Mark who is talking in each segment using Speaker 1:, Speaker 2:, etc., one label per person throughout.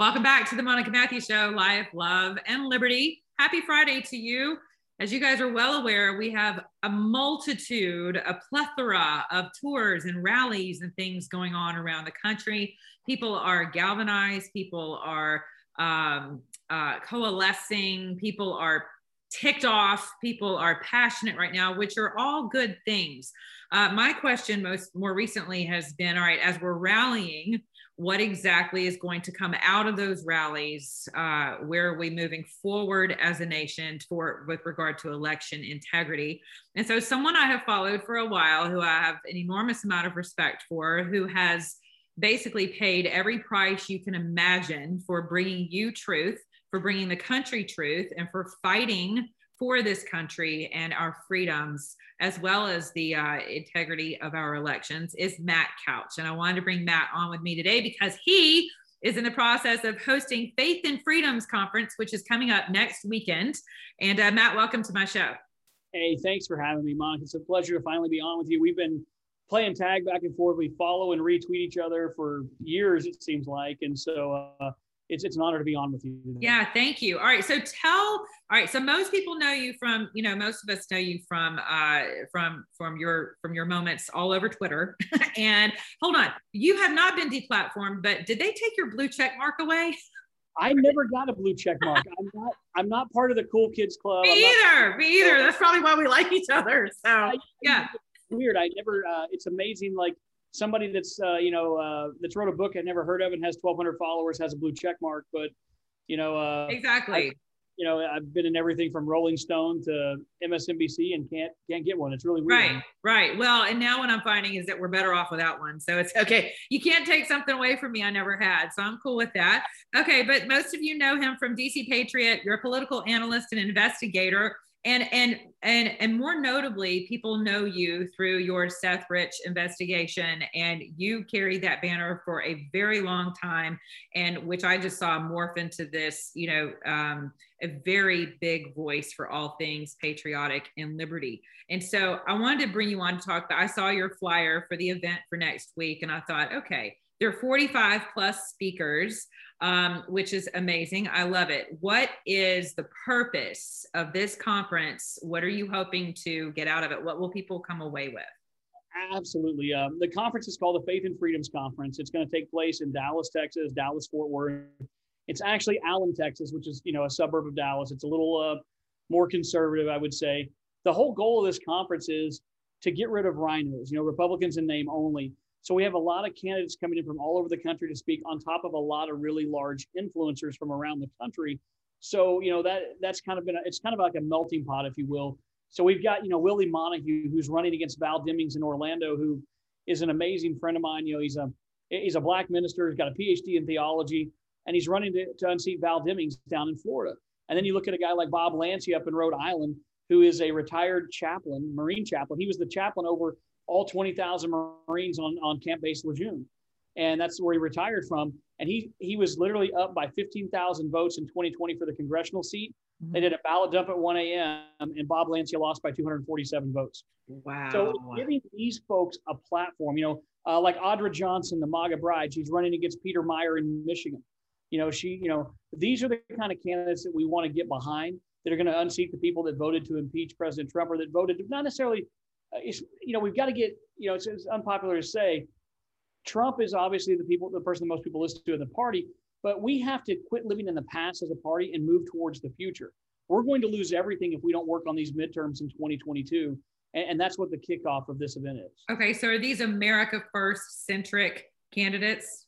Speaker 1: Welcome back to the Monica Matthews Show, Life, Love, and Liberty. Happy Friday to you. As you guys are well aware, we have a multitude, a plethora of tours and rallies and things going on around the country. People are galvanized, people are um, uh, coalescing, people are ticked off, people are passionate right now, which are all good things. Uh, my question most more recently has been all right, as we're rallying, what exactly is going to come out of those rallies uh, where are we moving forward as a nation for with regard to election integrity? And so someone i have followed for a while who i have an enormous amount of respect for who has basically paid every price you can imagine for bringing you truth for bringing the country truth and for fighting for this country and our freedoms, as well as the uh, integrity of our elections, is Matt Couch. And I wanted to bring Matt on with me today because he is in the process of hosting Faith and Freedoms Conference, which is coming up next weekend. And uh, Matt, welcome to my show.
Speaker 2: Hey, thanks for having me, Monica. It's a pleasure to finally be on with you. We've been playing tag back and forth. We follow and retweet each other for years, it seems like. And so, uh, it's it's an honor to be on with you.
Speaker 1: Today. Yeah, thank you. All right, so tell. All right, so most people know you from you know most of us know you from uh from from your from your moments all over Twitter. and hold on, you have not been deplatformed, but did they take your blue check mark away?
Speaker 2: I never got a blue check mark. I'm not. I'm not part of the cool kids club.
Speaker 1: Me either. Not, me either. That's probably why we like each other. So I, yeah.
Speaker 2: Weird. I never. Uh, it's amazing. Like somebody that's uh, you know uh, that's wrote a book I've never heard of and has 1,200 followers has a blue check mark, but you know uh,
Speaker 1: exactly. I,
Speaker 2: you know, I've been in everything from Rolling Stone to MSNBC and can't can't get one. It's really weird.
Speaker 1: Right, right. Well, and now what I'm finding is that we're better off without one. So it's okay. You can't take something away from me I never had. So I'm cool with that. Okay, but most of you know him from DC Patriot. You're a political analyst and investigator and and and and more notably people know you through your seth rich investigation and you carried that banner for a very long time and which i just saw morph into this you know um, a very big voice for all things patriotic and liberty. And so i wanted to bring you on to talk i saw your flyer for the event for next week and i thought okay there are 45 plus speakers um, which is amazing. I love it. What is the purpose of this conference? What are you hoping to get out of it? What will people come away with?
Speaker 2: Absolutely. Um, the conference is called the Faith and Freedoms Conference. It's going to take place in Dallas, Texas, Dallas, Fort Worth. It's actually Allen, Texas, which is you know a suburb of Dallas. It's a little uh, more conservative, I would say. The whole goal of this conference is to get rid of rhinos. you know, Republicans in name only, so we have a lot of candidates coming in from all over the country to speak on top of a lot of really large influencers from around the country. So, you know, that that's kind of been, a, it's kind of like a melting pot, if you will. So we've got, you know, Willie Montague, who's running against Val Demings in Orlando, who is an amazing friend of mine. You know, he's a, he's a black minister, he's got a PhD in theology, and he's running to, to unseat Val Demings down in Florida. And then you look at a guy like Bob Lancia up in Rhode Island, who is a retired chaplain, Marine chaplain. He was the chaplain over all 20,000 Marines on, on Camp Base Lejeune. And that's where he retired from. And he, he was literally up by 15,000 votes in 2020 for the congressional seat. Mm-hmm. They did a ballot dump at 1 a.m. and Bob Lancia lost by 247 votes.
Speaker 1: Wow.
Speaker 2: So giving these folks a platform, you know, uh, like Audra Johnson, the MAGA bride, she's running against Peter Meijer in Michigan. You know, she, you know, these are the kind of candidates that we want to get behind that are going to unseat the people that voted to impeach President Trump or that voted to, not necessarily uh, you know, we've got to get, you know, it's, it's, unpopular to say Trump is obviously the people, the person that most people listen to in the party, but we have to quit living in the past as a party and move towards the future. We're going to lose everything if we don't work on these midterms in 2022. And, and that's what the kickoff of this event is.
Speaker 1: Okay. So are these America First centric candidates?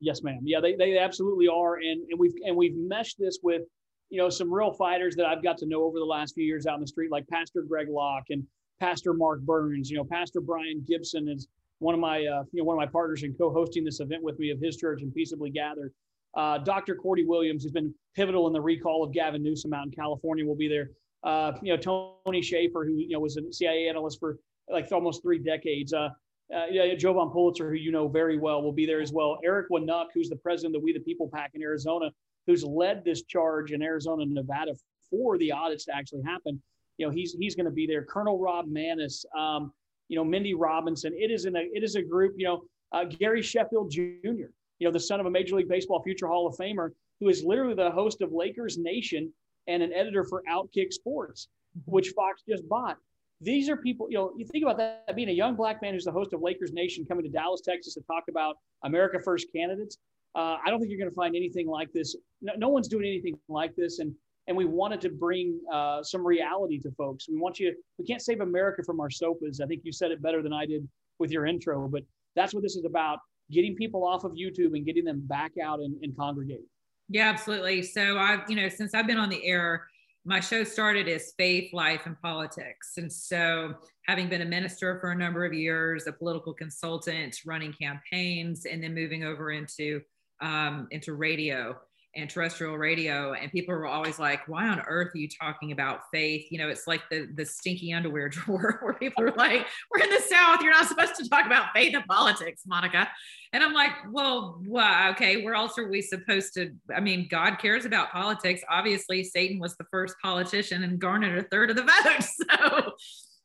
Speaker 2: Yes, ma'am. Yeah, they, they absolutely are. And, and we've, and we've meshed this with, you know, some real fighters that I've got to know over the last few years out in the street, like Pastor Greg Locke and Pastor Mark Burns. You know, Pastor Brian Gibson is one of my uh, you know one of my partners in co-hosting this event with me of his church and peaceably gathered. Uh, Dr. Cordie Williams who's been pivotal in the recall of Gavin Newsom out in California. Will be there. Uh, you know, Tony Shaffer, who you know was a CIA analyst for like almost three decades. Uh, uh, yeah, Jovan Pulitzer, who you know very well, will be there as well. Eric Wanuck, who's the president of the We the People PAC in Arizona, who's led this charge in Arizona and Nevada for the audits to actually happen you know, he's he's going to be there. Colonel Rob Maness, um, you know, Mindy Robinson. It is in a it is a group. You know, uh, Gary Sheffield Jr. you know, the son of a Major League Baseball future Hall of Famer, who is literally the host of Lakers Nation and an editor for Outkick Sports, mm-hmm. which Fox just bought. These are people, you know, you think about that being a young black man who's the host of Lakers Nation coming to Dallas, Texas to talk about America First candidates. Uh, I don't think you're going to find anything like this. No, no, one's doing anything like this. And and we wanted to bring uh, some reality to folks. We want you. We can't save America from our sofas. I think you said it better than I did with your intro, but that's what this is about: getting people off of YouTube and getting them back out and, and congregate.
Speaker 1: Yeah, absolutely. So I've, you know, since I've been on the air, my show started as faith, life, and politics. And so, having been a minister for a number of years, a political consultant, running campaigns, and then moving over into um, into radio, and terrestrial radio and people were always like why on earth are you talking about faith? You know it's like the the stinky underwear drawer where people are like we're in the south you're not supposed to talk about faith and politics monica. And i'm like well well okay where else are we supposed to i mean god cares about politics. Obviously satan was the first politician and garnered a third of the vote so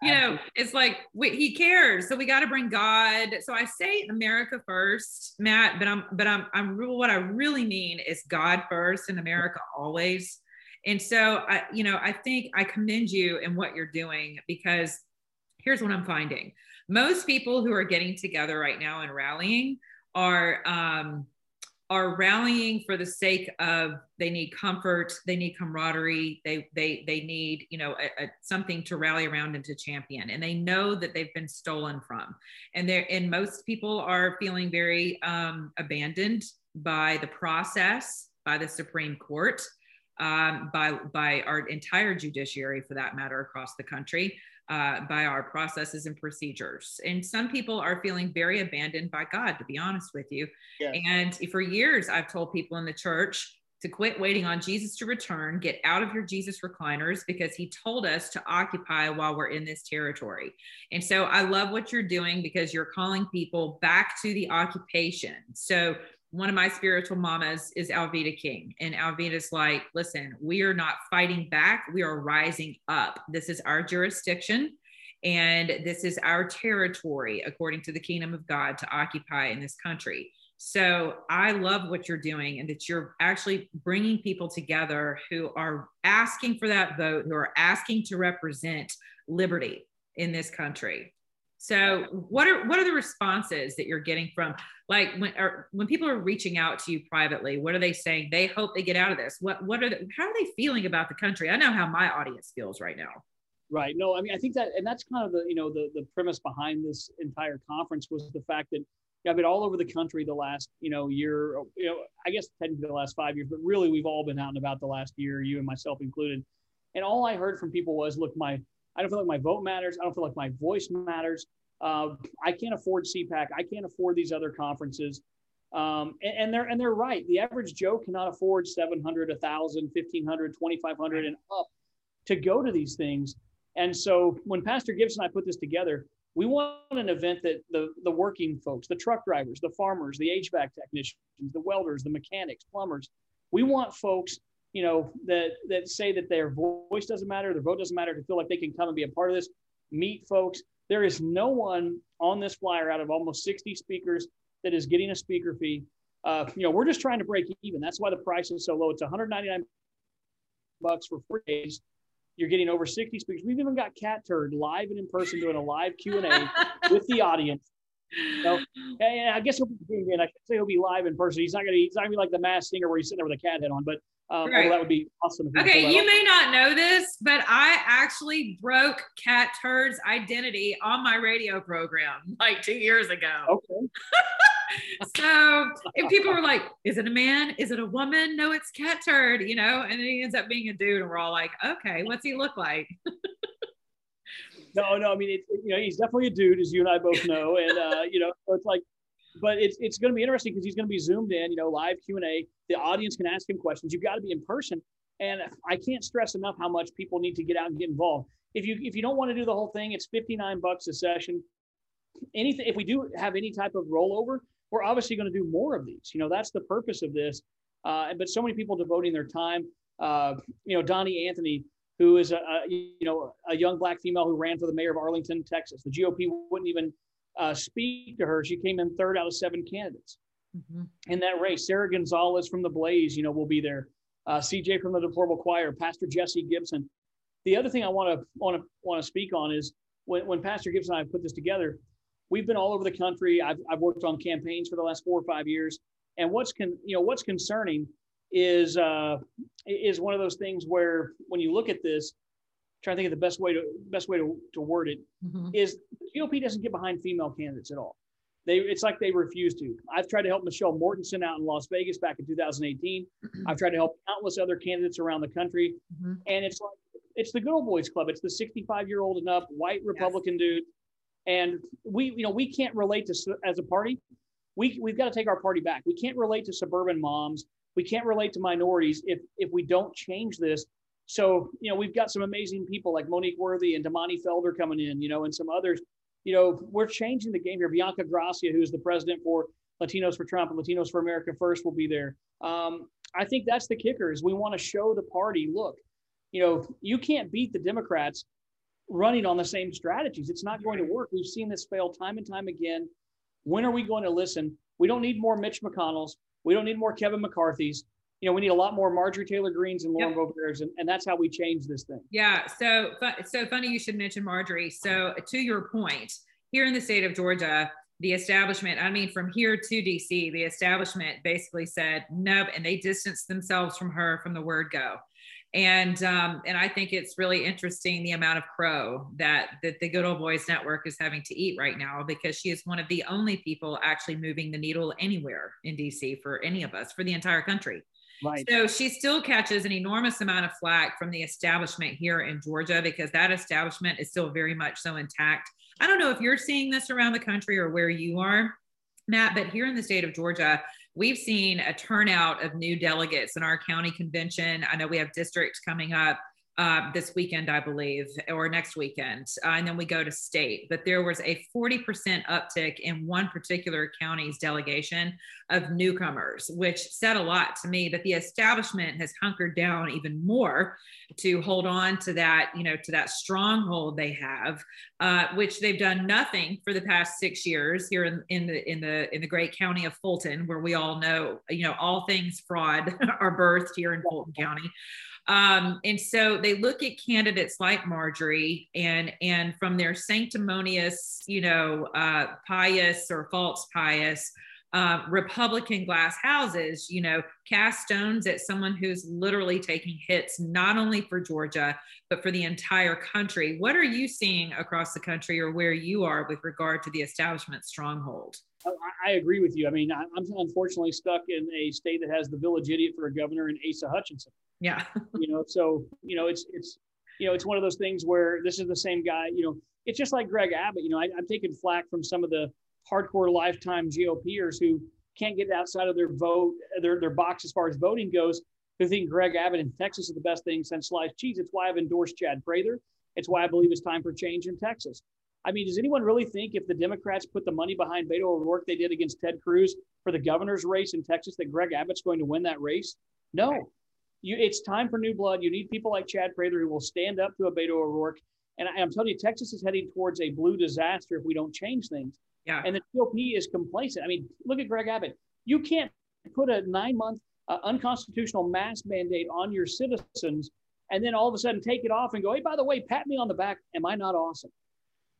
Speaker 1: you know it's like we, he cares so we got to bring god. So i say america first matt but i'm but i'm i'm what i really mean is god first in america always. And so i you know i think i commend you in what you're doing because here's what i'm finding. Most people who are getting together right now and rallying are um are rallying for the sake of they need comfort they need camaraderie they they they need you know a, a, something to rally around and to champion. And they know that they've been stolen from. And they're and most people are feeling very um, abandoned by the process by the supreme court um, by by our entire judiciary for that matter across the country uh, by our processes and procedures. And some people are feeling very abandoned by God, to be honest with you. Yeah. And for years, I've told people in the church to quit waiting on Jesus to return, get out of your Jesus recliners because he told us to occupy while we're in this territory. And so I love what you're doing because you're calling people back to the occupation. So one of my spiritual mamas is Alveda King. And Alveda's like, listen, we are not fighting back. We are rising up. This is our jurisdiction. And this is our territory, according to the kingdom of God, to occupy in this country. So I love what you're doing and that you're actually bringing people together who are asking for that vote, who are asking to represent liberty in this country. So what are what are the responses that you're getting from like when or when people are reaching out to you privately? What are they saying? They hope they get out of this. What what are the, how are they feeling about the country? I know how my audience feels right now.
Speaker 2: Right. No, I mean I think that and that's kind of the you know the the premise behind this entire conference was the fact that I've been all over the country the last you know year you know I guess technically the last five years, but really we've all been out and about the last year, you and myself included. And all I heard from people was, look, my I don't feel like my vote matters. I don't feel like my voice matters. Uh, I can't afford CPAC. I can't afford these other conferences. Um, and, and, they're and they're right. The average Joe cannot afford 700, 1,000, 1,500, 2,500 and up to go to these things. And so when Pastor Gibson and I put this together, we want an event that the, the working folks, the truck drivers, the farmers, the HVAC technicians, the welders, the mechanics, plumbers, we want folks you know, that that say that their voice doesn't matter, their vote doesn't matter, to feel like they can come and be a part of this, meet folks. There is no one on this flyer out of almost 60 speakers that is getting a speaker fee. Uh, you know, we're just trying to break even. That's why the price is so low. It's 199 bucks for four days. You're getting over 60 speakers. We've even got Cat Turd live and in person doing a live Q and A with the audience. So, and I guess he'll be doing. I can say he'll be live in person. He's not gonna. He's not gonna be like the mass singer where he's sitting there with a cat head on. But um, right. that would be awesome.
Speaker 1: Okay, you may not know this, but I actually broke Cat Turd's identity on my radio program like two years ago.
Speaker 2: Okay.
Speaker 1: so if people were like, "Is it a man? Is it a woman?" No, it's Cat Turd. You know, and then he ends up being a dude, and we're all like, "Okay, what's he look like?"
Speaker 2: no, no. I mean, it, you know, he's definitely a dude, as you and I both know, and uh, you know, so it's like but it's it's going to be interesting because he's going to be zoomed in, you know, live Q and A. The audience can ask him questions. You've got to be in person, and I can't stress enough how much people need to get out and get involved. If you if you don't want to do the whole thing, it's fifty nine bucks a session. Anything if we do have any type of rollover, we're obviously going to do more of these. You know, that's the purpose of this. Uh, but so many people devoting their time. Uh, you know, Doni Anthony, who is a, a, you know a young black female who ran for the mayor of Arlington, Texas. The GOP wouldn't even uh, speak to her. She came in third out of seven candidates. mm-hmm. in that race. Sara Gonzales from the Blaze, you know, will be there. Uh, CJ from the Deplorable Choir, Pastor Jesse Gibson. The other thing I want to want to want to speak on is when, when Pastor Gibson and I put this together, we've been all over the country. I've, I've worked on campaigns for the last four or five years. And what's con, you know what's concerning is uh, is one of those things where when you look at this, trying to think of the best way to best way to, to word it, mm-hmm. is GOP doesn't get behind female candidates at all. They it's like they refuse to. I've tried to help Michelle Mortensen out in Las Vegas back in 2018. Mm-hmm. I've tried to help countless other candidates around the country, mm-hmm. and it's like it's the good old boys club. It's the 65 year old and up white Republican yes. dude, and we you know we can't relate to as a party. We we've got to take our party back. We can't relate to suburban moms. We can't relate to minorities if if we don't change this so, you know, we've got some amazing people like Monique Worthy and Damani Felder coming in, you know, and some others. You know, we're changing the game here. Bianca Gracia, who's the president for Latinos for Trump and Latinos for America First, will be there. Um, I think that's the kicker is we want to show the party, look, you know, you can't beat the Democrats running on the same strategies. It's not going to work. We've seen this fail time and time again. When are we going to listen? We don't need more Mitch McConnells. We don't need more Kevin McCarthy's you know, we need a lot more Marjorie Taylor Greenes and Lauren yep. And, and that's how we change this thing.
Speaker 1: Yeah. So, so funny you should mention Marjorie. So, to your point, here in the state of Georgia, the establishment, I mean, from here to DC, the establishment basically said nope, and they distanced themselves from her from the word go. And um, and I think it's really interesting the amount of crow that that the Good Old Boys Network is having to eat right now because she is one of the only people actually moving the needle anywhere in DC for any of us for the entire country. Right. So she still catches an enormous amount of flack from the establishment here in Georgia because that establishment is still very much so intact. I don't know if you're seeing this around the country or where you are, Matt, but here in the state of Georgia, we've seen a turnout of new delegates in our county convention. I know we have districts coming up uh, this weekend, I believe, or next weekend. Uh, and then we go to state. But there was a 40% uptick in one particular county's delegation of newcomers, which said a lot to me that the establishment has hunkered down even more to hold on to that, you know, to that stronghold they have, uh, which they've done nothing for the past six years here in, in the in the in the great county of Fulton, where we all know, you know, all things fraud are birthed here in Fulton County. Um, and so they look at candidates like Marjorie and and from their sanctimonious, you know, uh, pious or false pious uh, Republican glass houses, you know, cast stones at someone who's literally taking hits not only for Georgia but for the entire country. What are you seeing across the country or where you are with regard to the establishment stronghold?
Speaker 2: I agree with you. I mean, I'm unfortunately stuck in a state that has the village idiot for a governor and Asa Hutchinson.
Speaker 1: Yeah.
Speaker 2: you know, so you know, it's it's you know, it's one of those things where this is the same guy. You know, it's just like Greg Abbott. You know, I, I'm taking flack from some of the hardcore lifetime GOPers who can't get outside of their vote, their their box as far as voting goes. Who think Greg Abbott in Texas is the best thing since sliced cheese? It's why I've endorsed Chad Prather. It's why I believe it's time for change in Texas. I mean, does anyone really think if the Democrats put the money behind Beto O'Rourke they did against Ted Cruz for the governor's race in Texas that Greg Abbott's going to win that race? No you, it's time for new blood. You need people like Chad Prather who will stand up to a Beto O'Rourke. And I, am telling you, Texas is heading towards a blue disaster if we don't change things.
Speaker 1: Yeah.
Speaker 2: And the GOP is complacent. I mean, look at Greg Abbott. You can't put a nine month uh, unconstitutional mask mandate on your citizens and then all of a sudden take it off and go, hey, by the way, pat me on the back. Am I not awesome?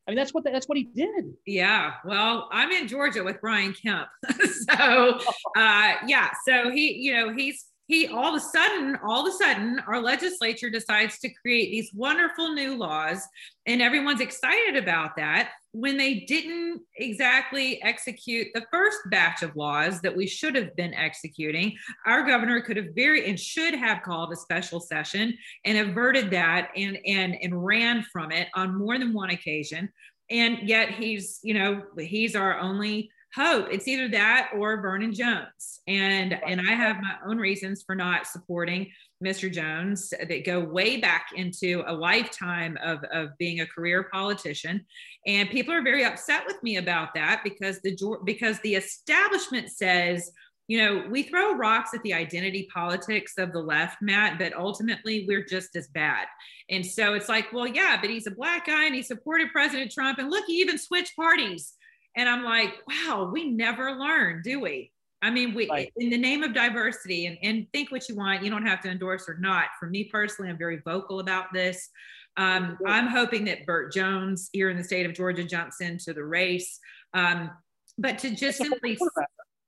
Speaker 2: I mean, that's what the, that's what he did.
Speaker 1: Yeah. Well, I'm in Georgia with Brian Kemp, so uh, yeah. So he, you know, he's he all of a sudden, all of a sudden, our legislature decides to create these wonderful new laws, and everyone's excited about that when they didn't exactly execute the first batch of laws that we should have been executing. Our governor could have very and should have called a special session and averted that and and and ran from it on more than one occasion. And yet he's, you know, he's our only hope it's either that or vernon jones and and i have my own reasons for not supporting mr jones that go way back into a lifetime of, of being a career politician and people are very upset with me about that because the because the establishment says you know, we throw rocks at the identity politics of the left, Matt, but ultimately we're just as bad. And so it's like, well, yeah, but he's a black guy and he supported President Trump. And look, he even switched parties. And I'm like, wow, we never learn, do we? I mean, we right. in the name of diversity and, and think what you want, you don't have to endorse or not. For me personally, I'm very vocal about this. Um, I'm hoping that Burt Jones here in the state of Georgia jumps into the race. Um, but to just simply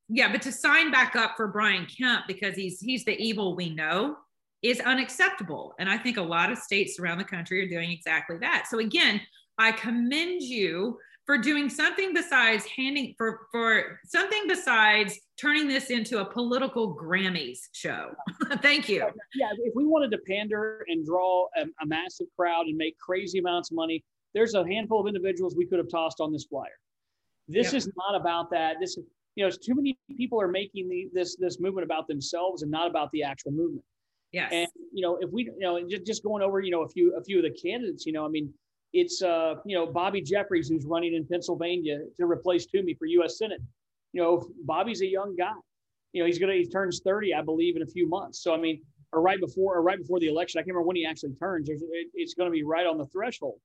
Speaker 1: yeah, but to sign back up for Brian Kemp because he's he's the evil we know is unacceptable. And I think a lot of states around the country are doing exactly that. So again, I commend you for doing something besides handing for for something besides turning this into a political Grammys show. Thank you.
Speaker 2: Yeah, if we wanted to pander and draw a, a, massive crowd and make crazy amounts of money, there's a handful of individuals we could have tossed on this flyer. This yep. is not about that. This is you know, it's too many people are making the, this this movement about themselves and not about the actual movement.
Speaker 1: Yes.
Speaker 2: And you know, if we you know, just just going over you know a few a few of the candidates, you know, I mean, it's uh you know Bobby Jeffries who's running in Pennsylvania to replace Toomey for U.S. Senate. You know, Bobby's a young guy. You know, he's gonna he turns 30, I believe, in a few months. So I mean, or right before or right before the election, I can't remember when he actually turns. It, it's going to be right on the threshold.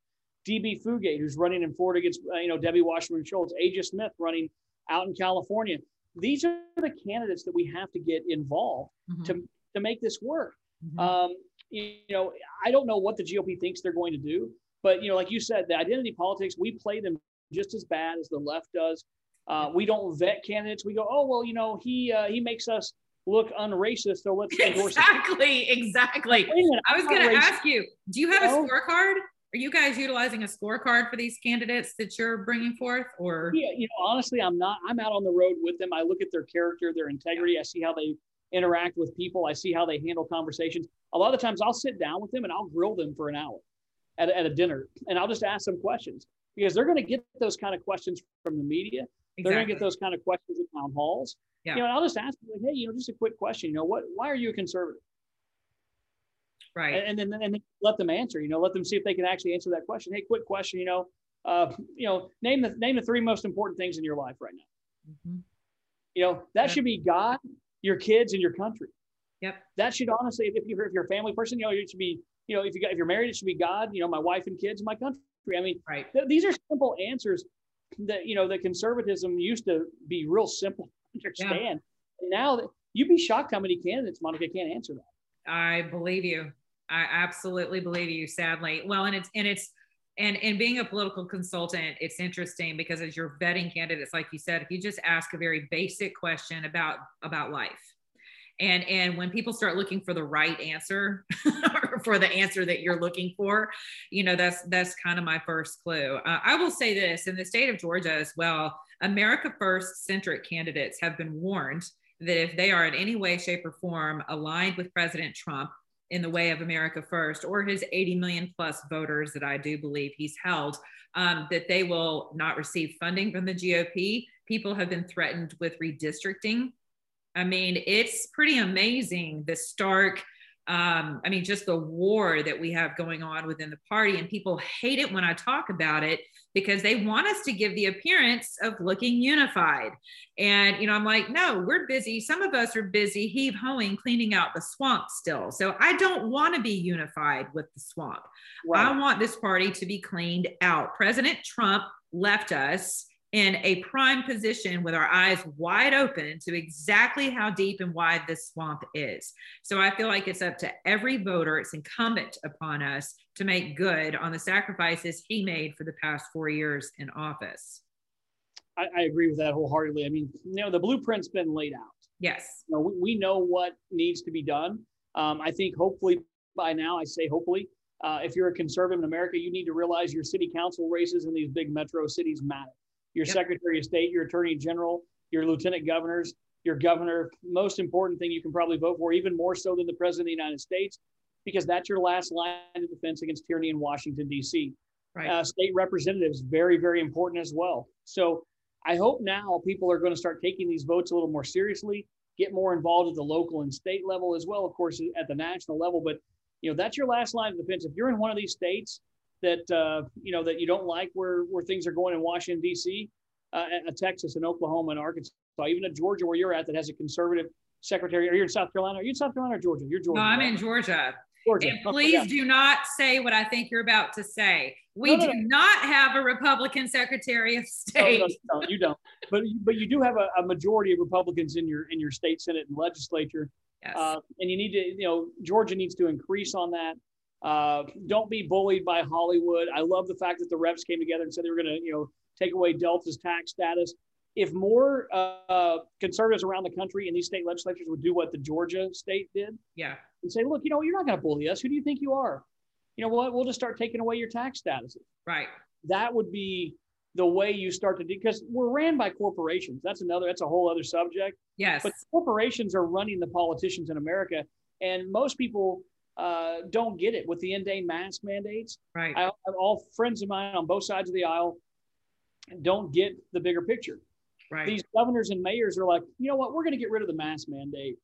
Speaker 2: DB Fugate, who's running in Florida against uh, you know Debbie Wasserman Schultz, Aja Smith running out in California. These are the candidates that we have to get involved mm-hmm. to, to make this work. Mm-hmm. Um, you know, I don't know what the GOP thinks they're going to do, but you know, like you said, the identity politics, we play them just as bad as the left does. Uh, we don't vet candidates. We go, oh well, you know, he uh, he makes us look unracist, so let's
Speaker 1: endorse exactly, him. exactly. Exactly. I was going to ask you, do you have a scorecard? are you guys utilizing a scorecard for these candidates that you're bringing forth or
Speaker 2: yeah you know honestly i'm not i'm out on the road with them i look at their character their integrity i see how they interact with people i see how they handle conversations a lot of times i'll sit down with them and i'll grill them for an hour at, at a dinner. And i'll just ask them questions because they're going to get those kind of questions from the media. Exactly. they're going to get those kind of questions at town halls. Yeah. you know and i'll just ask them like hey you know just a quick question you know what why are you a conservative?
Speaker 1: Right.
Speaker 2: And, and then and then let them answer you know let them see if they can actually answer that question. Hey quick question you know uh, you know name the name the three most important things in your life right now. Mm-hmm. you know that yep. should be god your kids and your country.
Speaker 1: Yep.
Speaker 2: That should honestly if you're if you're a family person you know it should be you know if you got if you're married it should be god you know my wife and kids my country. I mean
Speaker 1: right.
Speaker 2: th- these are simple answers that you know that conservatism used to be real simple to understand. Yeah. now that you'd be shocked how many candidates monica can't answer that.
Speaker 1: I believe you. I absolutely believe you, sadly. Well, and it's and it's and and being a political consultant, it's interesting because as you're vetting candidates, like you said, if you just ask a very basic question about about life, and and when people start looking for the right answer for the answer that you're looking for, you know that's that's kind of my first clue. Uh, I will say this: in the state of Georgia as well, America First centric candidates have been warned that if they are in any way, shape, or form aligned with President Trump in the way of America First or his 80 million plus voters that I do believe he's held, um, that they will not receive funding from the GOP. People have been threatened with redistricting. I mean, it's pretty amazing the stark um, I mean, just the war that we have going on within the party. And people hate it when I talk about it because they want us to give the appearance of looking unified. And, you know, I'm like, no, we're busy. Some of us are busy heave hoeing, cleaning out the swamp still. So I don't want to be unified with the swamp. Right. I want this party to be cleaned out. President Trump left us in a prime position with our eyes wide open to exactly how deep and wide this swamp is. So I feel like it's up to every voter, it's incumbent upon us to make good on the sacrifices he made for the past four years in office.
Speaker 2: I, I agree with that wholeheartedly. I mean, you know, the blueprint's been laid out.
Speaker 1: Yes.
Speaker 2: You know, we, we know what needs to be done. Um, I think hopefully by now, I say hopefully, uh, if you're a conservative in America, you need to realize your city council races in these big metro cities matter your yep. Secretary of State, your Attorney General, your Lieutenant Governors, your Governor. Most important thing you can probably vote for, even more so than the President of the United States, because that's your last line of defense against tyranny in Washington, D.C. Right. Uh, state representatives, very, very important as well. So I hope now people are going to start taking these votes a little more seriously, get more involved at the local and state level as well, of course, at the national level. But you know that's your last line of defense. If you're in one of these states that uh, you know that you don't like where where things are going in Washington D.C., uh, Texas and Oklahoma and Arkansas, even in Georgia where you're at that has a conservative secretary. Are you in South Carolina? Are you in South Carolina or Georgia? You're Georgia.
Speaker 1: No, I'm right? in Georgia. Georgia. And please do not say what I think you're about to say. We no, no, do no. not have a Republican Secretary of State.
Speaker 2: No, you don't. But but you do have a, a, majority of Republicans in your in your state Senate and legislature. Yes. Uh, and you need to, you know, Georgia needs to increase on that. Uh, don't be bullied by Hollywood. I love the fact that the reps came together and said they were going to, you know, take away Delta's tax status. If more uh, conservatives around the country in these state legislatures would do what the Georgia state did,
Speaker 1: yeah,
Speaker 2: and say, look, you know, you're not going to bully us. Who do you think you are? You know what? We'll just start taking away your tax status.
Speaker 1: Right.
Speaker 2: That would be the way you start to do because we're ran by corporations. That's another. That's a whole other subject.
Speaker 1: Yes.
Speaker 2: But corporations are running the politicians in America, and most people uh, don't get it with the in-day mask mandates.
Speaker 1: Right.
Speaker 2: I, all friends of mine on both sides of the aisle don't get the bigger picture.
Speaker 1: Right.
Speaker 2: These governors and mayors are like, you know what, we're going to get rid of the mask mandate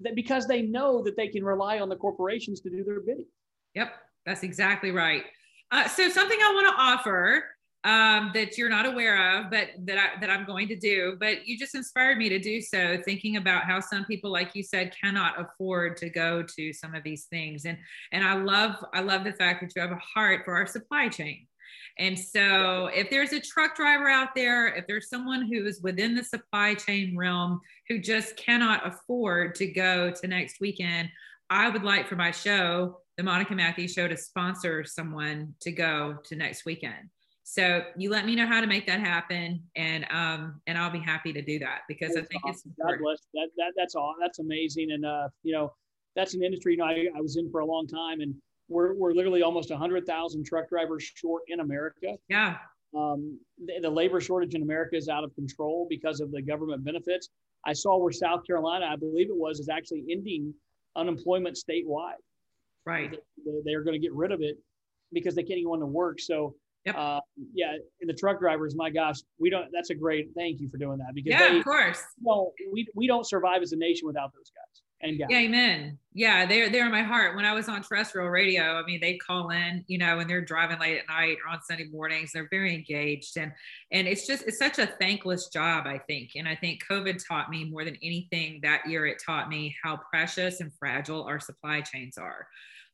Speaker 2: that because they know that they can rely on the corporations to do their bidding.
Speaker 1: Yep, that's exactly right. Uh, so something I want to offer um, that you're not aware of, but that I, that I'm going to do. But you just inspired me to do so, thinking about how some people, like you said, cannot afford to go to some of these things. And and I love I love the fact that you have a heart for our supply chain. And so, if there's a truck driver out there, if there's someone who is within the supply chain realm who just cannot afford to go to next weekend, I would like for my show, the Monica Matthews Show, to sponsor someone to go to next weekend. So you let me know how to make that happen, and um, and I'll be happy to do that because that's I think awesome. it's important.
Speaker 2: God bless. That, that that's all. That's amazing, and uh, you know, that's an industry you know I, I was in for a long time, and we're, we're literally almost 100,000 truck drivers short in America.
Speaker 1: Yeah.
Speaker 2: Um, the, the, labor shortage in America is out of control because of the government benefits. I saw where South Carolina, I believe it was, is actually ending unemployment statewide.
Speaker 1: Right.
Speaker 2: They, they're going to get rid of it because they can't even want to work. So, yep. uh, yeah, and the truck drivers, my gosh, we don't. That's a great. Thank you for doing that because
Speaker 1: yeah,
Speaker 2: they,
Speaker 1: of course.
Speaker 2: Well, we we don't survive as a nation without those guys and
Speaker 1: yeah. Amen. Yeah, they're they're in my heart. When I was on terrestrial radio, I mean, they call in, you know, and they're driving late at night or on Sunday mornings. They're very engaged, and and it's just it's such a thankless job, I think. And I think COVID taught me more than anything that year. It taught me how precious and fragile our supply chains are.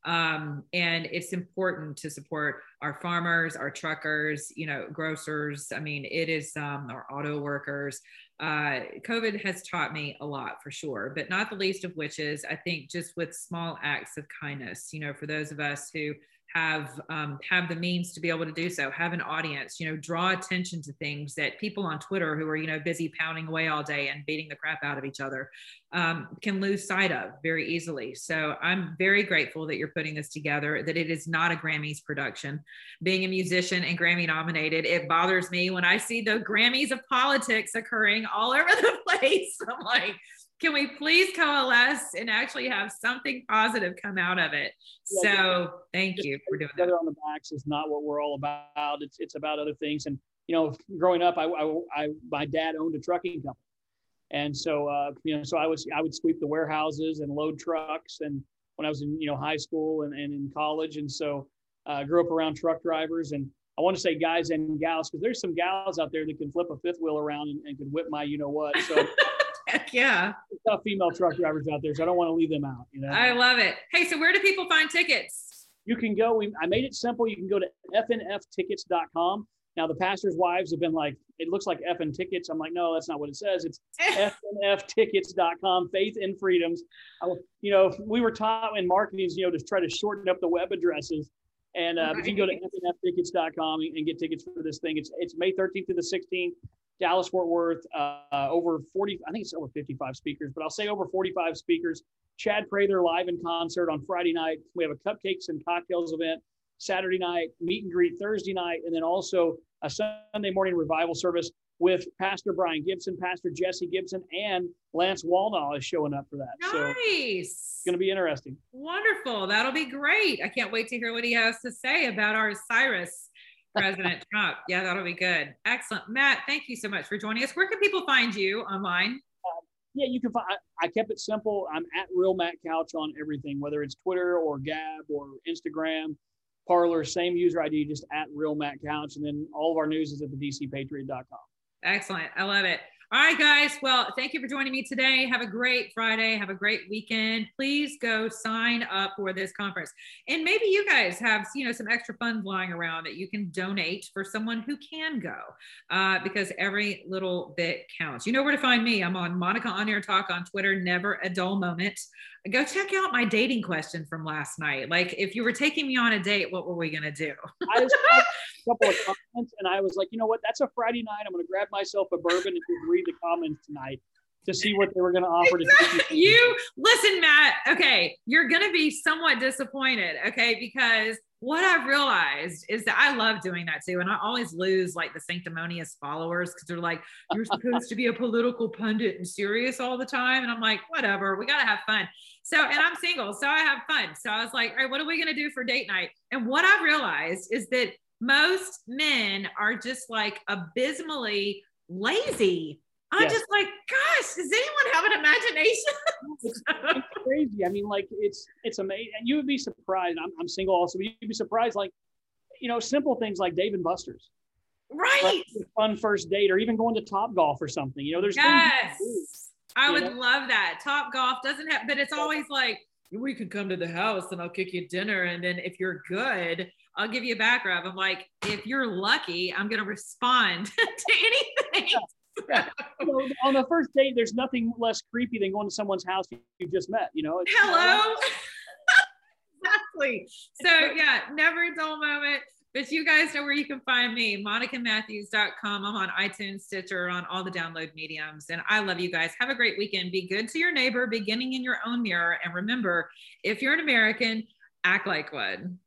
Speaker 1: Um, and it's important to support our farmers, our truckers, you know, grocers. I mean, it is um, our auto workers uh, COVID has taught me a lot for sure, but not the least of which is I think just with small acts of kindness, you know, for those of us who have um, have the means to be able to do so have an audience you know draw attention to things that people on twitter who are you know busy pounding away all day and beating the crap out of each other um, can lose sight of very easily. So i'm very grateful that you're putting this together that it is not a grammys production. Being a musician and grammy nominated it bothers me when i see the grammys of politics occurring all over the place. I'm like can we please coalesce and actually have something positive come out of it? Yeah, so thank you for doing that.
Speaker 2: on the backs is not what we're all about. It's it's about other things. And you know, growing up, I, I, I my dad owned a trucking company, and so uh, you know, so I was I would sweep the warehouses and load trucks, and when I was in you know high school and, and in college, and so uh, I uh, grew up around truck drivers and. I want to say guys and gals because there's some gals out there that can flip a fifth wheel around and, and can whip my you know what. So
Speaker 1: Heck yeah.
Speaker 2: Tough female truck drivers out there, so I don't want to leave them out. You know.
Speaker 1: I love it. Hey, so where do people find tickets?
Speaker 2: You can go. We, I made it simple. You can go to fnftickets.com. Now the pastors' wives have been like, it looks like FN tickets. I'm like, no, that's not what it says. It's fnftickets.com. Faith and freedoms. I, you know, we were taught in marketing, you know, to try to shorten up the web addresses. And uh, right. you can go to fnftickets.com and get tickets for this thing. It's it's May 13th to the 16th. Dallas Fort Worth, uh, over 40, I think it's over 55 speakers, but I'll say over 45 speakers. Chad Prather live in concert on Friday night. We have a cupcakes and cocktails event Saturday night, meet and greet Thursday night, and then also a Sunday morning revival service with Pastor Brian Gibson, Pastor Jesse Gibson, and Lance Wallnau is showing up for that.
Speaker 1: Nice. So it's
Speaker 2: going to be interesting.
Speaker 1: Wonderful. That'll be great. I can't wait to hear what he has to say about our Cyrus President Trump. Yeah, that'll be good. Excellent. Matt, thank you so much for joining us. Where can people find you online?
Speaker 2: Uh, yeah, you can find, I, I, kept it simple. I'm at Real Matt Couch on everything, whether it's Twitter or Gab or Instagram, Parler, same user ID, just at Real Matt Couch. And then all of our news is at the DCPatriot.com.
Speaker 1: Excellent. I love it. All right, guys. Well, thank you for joining me today. Have a great Friday. Have a great weekend. Please go sign up for this conference. And maybe you guys have, you know, some extra funds lying around that you can donate for someone who can go uh, because every little bit counts. You know where to find me. I'm on Monica On Air Talk on Twitter. Never a dull moment. Go check out my dating question from last night. Like, if you were taking me on a date, what were we going to do?
Speaker 2: I was a couple of comments and I was like, you know what? That's a Friday night. I'm going to grab myself a bourbon and read read the comments tonight to see what they were going to offer
Speaker 1: to you. Listen, Matt. Okay, you're going to be somewhat disappointed. Okay, because what I've realized is that I love doing that too, and I always lose like the sanctimonious followers because they're like, "You're supposed to be a political pundit and serious all the time," and I'm like, "Whatever, we gotta have fun." So, and I'm single, so I have fun. So I was like, "All right, what are we gonna do for date night?" And what I've realized is that most men are just like abysmally lazy I'm yes. just like, gosh, does anyone have an imagination?
Speaker 2: it's, it's, crazy. I mean, like it's it's amazing. And you would be surprised. I'm, I'm single also, but you'd be surprised, like, you know, simple things like Dave and Buster's.
Speaker 1: Right. Like
Speaker 2: fun first date or even going to Top Golf or something. You know, there's
Speaker 1: yes. Do, I would know? love that. Top Golf doesn't have, but it's always like, we could come to the house and I'll cook you dinner. And then if you're good, I'll give you a back rub. I'm like, if you're lucky, I'm going to respond to anything.
Speaker 2: Yeah yeah. You know, on the first date, there's nothing less creepy than going to someone's house you just met. You know.
Speaker 1: Hello. Uh, exactly. So yeah, never a dull moment. But you guys know where you can find me, monicamatthews.com. I'm on iTunes, Stitcher, on all the download mediums. And I love you guys. Have a great weekend. Be good to your neighbor, beginning in your own mirror. And remember, if you're an American, act like one.